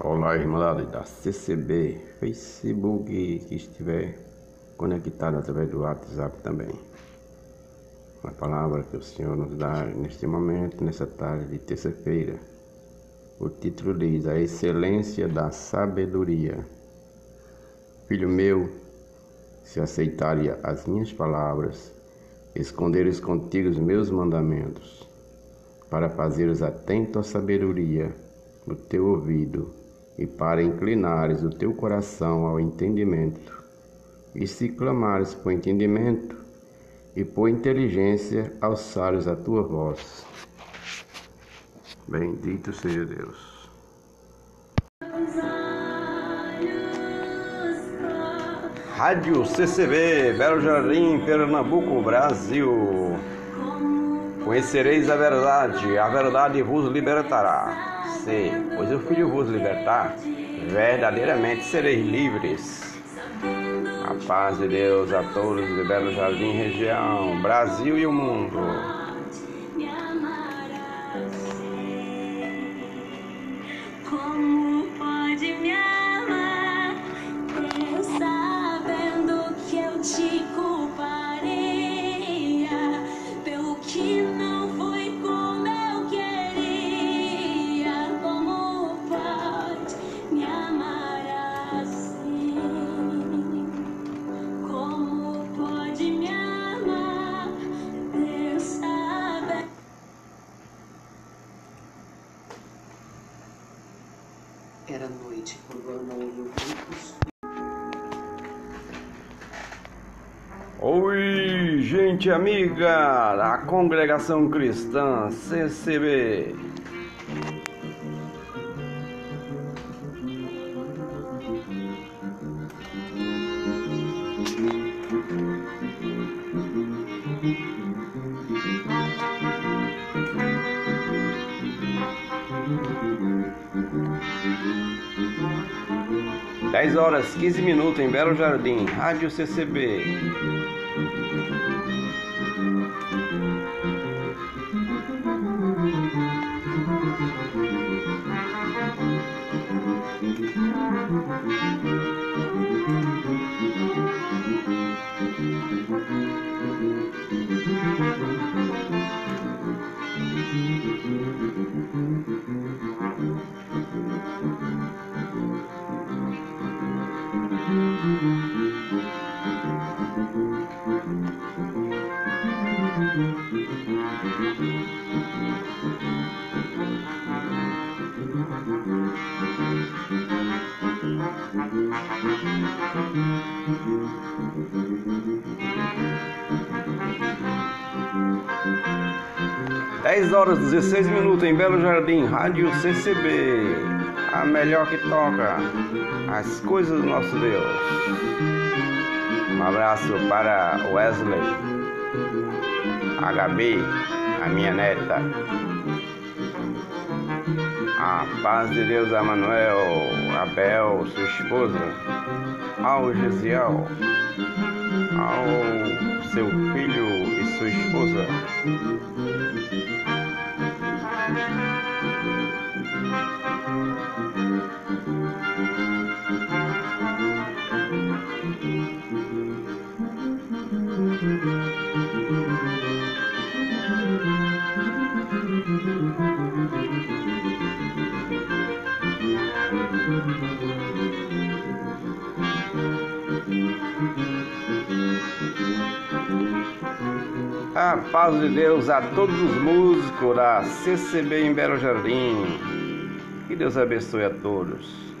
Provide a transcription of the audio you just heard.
Olá, irmãos da CCB, Facebook que estiver conectado através do WhatsApp também. A palavra que o Senhor nos dá neste momento, nessa tarde de terça-feira. O título diz: A excelência da sabedoria. Filho meu, se aceitares as minhas palavras, esconderes contigo os meus mandamentos, para fazeres atento à sabedoria no teu ouvido e para inclinares o teu coração ao entendimento, e se clamares por entendimento e por inteligência, alçares a tua voz. Bendito seja Deus. Rádio CCB, Belo Jardim, Pernambuco, Brasil. Conhecereis a verdade, a verdade vos libertará você, pois o Filho vos libertar, verdadeiramente sereis livres. A paz de Deus a todos de Belo Jardim, região, Brasil e o mundo. Era noite quando não ouvi gritos Oi, gente amiga da congregação cristã CCB. Dez horas, 15 minutos em Belo Jardim, Rádio CCB. Dez horas 16 minutos em Belo Jardim, Rádio CCB. A melhor que toca as coisas do nosso Deus. Um abraço para Wesley, Gabi, a minha neta. A paz de Deus a Manuel, a Bel, sua esposa, ao Gesiel, ao seu filho e sua esposa. A paz de Deus a todos os músicos da CCB em Belo Jardim. Que Deus abençoe a todos.